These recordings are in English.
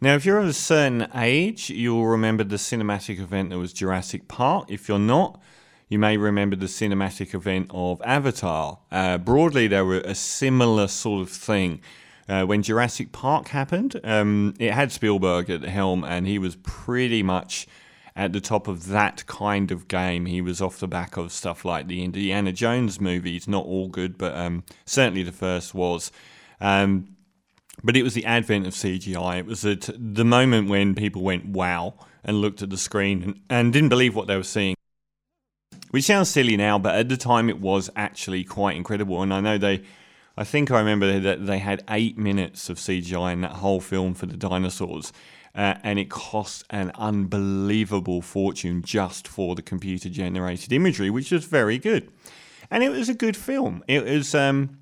Now, if you're of a certain age, you'll remember the cinematic event that was Jurassic Park. If you're not, you may remember the cinematic event of Avatar. Uh, broadly, they were a similar sort of thing. Uh, when Jurassic Park happened, um, it had Spielberg at the helm, and he was pretty much at the top of that kind of game. He was off the back of stuff like the Indiana Jones movies, not all good, but um, certainly the first was. Um, but it was the advent of CGI. It was at the moment when people went wow and looked at the screen and, and didn't believe what they were seeing. Which sounds silly now, but at the time it was actually quite incredible. And I know they, I think I remember that they had eight minutes of CGI in that whole film for the dinosaurs. Uh, and it cost an unbelievable fortune just for the computer generated imagery, which was very good. And it was a good film. It was. Um,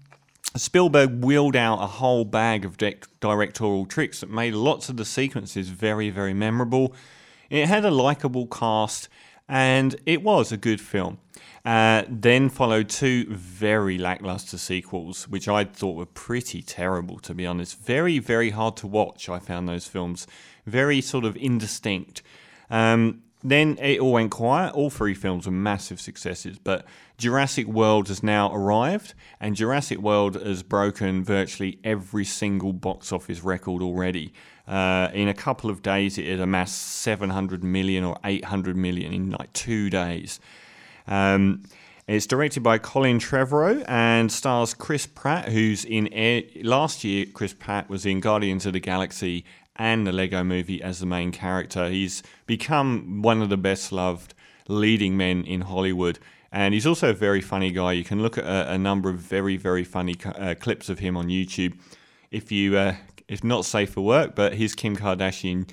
Spielberg wheeled out a whole bag of de- directorial tricks that made lots of the sequences very, very memorable. It had a likable cast, and it was a good film. Uh, then followed two very lackluster sequels, which I thought were pretty terrible, to be honest. Very, very hard to watch, I found those films. Very sort of indistinct. Um, then it all went quiet. All three films were massive successes, but Jurassic World has now arrived, and Jurassic World has broken virtually every single box office record already. Uh, in a couple of days, it had amassed 700 million or 800 million in like two days. Um, it's directed by Colin Trevorrow and stars Chris Pratt, who's in Air- last year. Chris Pratt was in Guardians of the Galaxy and the Lego movie as the main character. He's become one of the best loved leading men in Hollywood. And he's also a very funny guy. You can look at a, a number of very, very funny uh, clips of him on YouTube. If you, uh, it's not safe for work, but his Kim Kardashian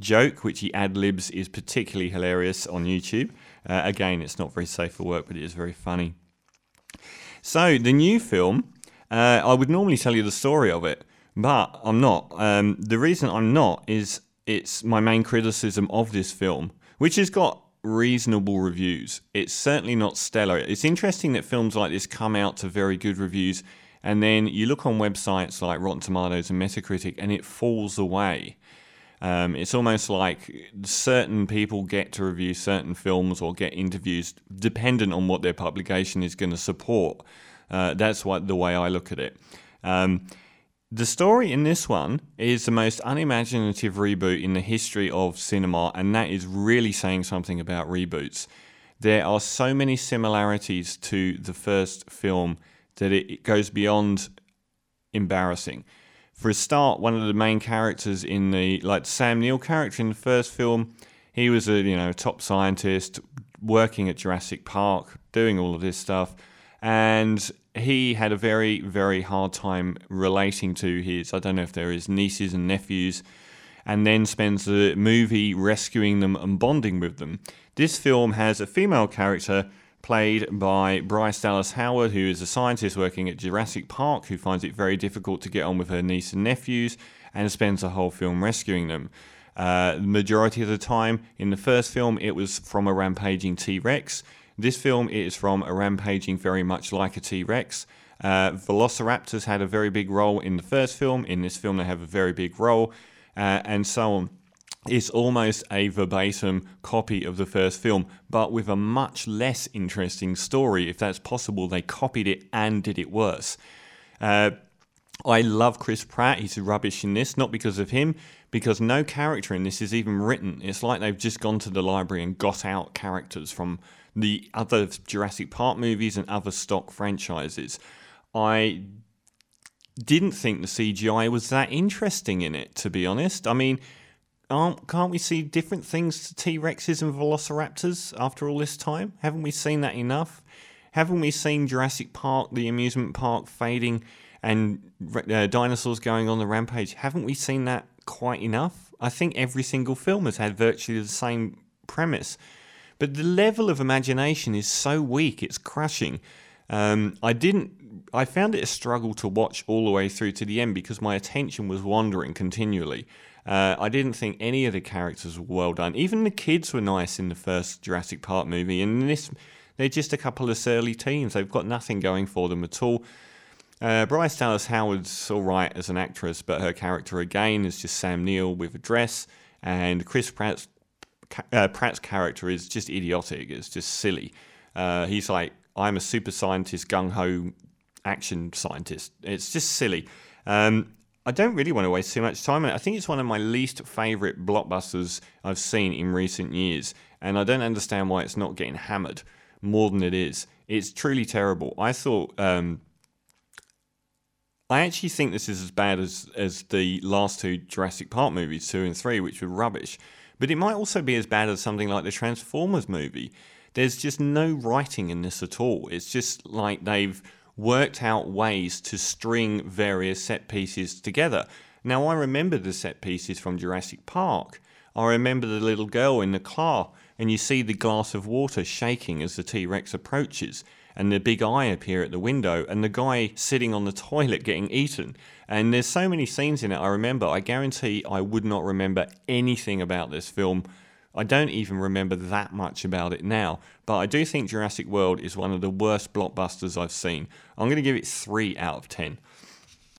joke, which he ad libs, is particularly hilarious on YouTube. Uh, again, it's not very safe for work, but it is very funny. So, the new film, uh, I would normally tell you the story of it, but I'm not. Um, the reason I'm not is it's my main criticism of this film, which has got reasonable reviews. It's certainly not stellar. It's interesting that films like this come out to very good reviews, and then you look on websites like Rotten Tomatoes and Metacritic, and it falls away. Um, it's almost like certain people get to review certain films or get interviews dependent on what their publication is going to support. Uh, that's what the way I look at it. Um, the story in this one is the most unimaginative reboot in the history of cinema, and that is really saying something about reboots. There are so many similarities to the first film that it, goes beyond embarrassing. For a start, one of the main characters in the like Sam Neill character in the first film, he was a you know top scientist working at Jurassic Park, doing all of this stuff, and he had a very, very hard time relating to his, I don't know if they're nieces and nephews, and then spends the movie rescuing them and bonding with them. This film has a female character played by Bryce Dallas Howard, who is a scientist working at Jurassic Park, who finds it very difficult to get on with her niece and nephews and spends the whole film rescuing them. Uh, the majority of the time in the first film, it was from a rampaging T Rex. This film is from a rampaging very much like a T Rex. Uh, Velociraptors had a very big role in the first film. In this film, they have a very big role, uh, and so on. It's almost a verbatim copy of the first film, but with a much less interesting story. If that's possible, they copied it and did it worse. Uh, I love Chris Pratt. He's rubbish in this, not because of him, because no character in this is even written. It's like they've just gone to the library and got out characters from the other Jurassic Park movies and other stock franchises. I didn't think the CGI was that interesting in it, to be honest. I mean, can't we see different things to T Rexes and Velociraptors after all this time? Haven't we seen that enough? Haven't we seen Jurassic Park, the amusement park, fading and uh, dinosaurs going on the rampage? Haven't we seen that quite enough? I think every single film has had virtually the same premise. But the level of imagination is so weak, it's crushing. Um, I didn't. I found it a struggle to watch all the way through to the end because my attention was wandering continually. Uh, I didn't think any of the characters were well done. Even the kids were nice in the first Jurassic Park movie, and this, they're just a couple of surly teens. They've got nothing going for them at all. Uh, Bryce Dallas Howard's all right as an actress, but her character again is just Sam Neill with a dress, and Chris Pratt's, uh, Pratt's character is just idiotic. It's just silly. Uh, he's like, I'm a super scientist, gung ho action scientist. It's just silly. Um, I don't really want to waste too much time on it. I think it's one of my least favourite blockbusters I've seen in recent years, and I don't understand why it's not getting hammered more than it is. It's truly terrible. I thought. Um, I actually think this is as bad as, as the last two Jurassic Park movies, two and three, which were rubbish. But it might also be as bad as something like the Transformers movie. There's just no writing in this at all. It's just like they've worked out ways to string various set pieces together. Now, I remember the set pieces from Jurassic Park. I remember the little girl in the car, and you see the glass of water shaking as the T Rex approaches, and the big eye appear at the window, and the guy sitting on the toilet getting eaten. And there's so many scenes in it I remember. I guarantee I would not remember anything about this film I don't even remember that much about it now, but I do think Jurassic World is one of the worst blockbusters I've seen. I'm going to give it 3 out of 10.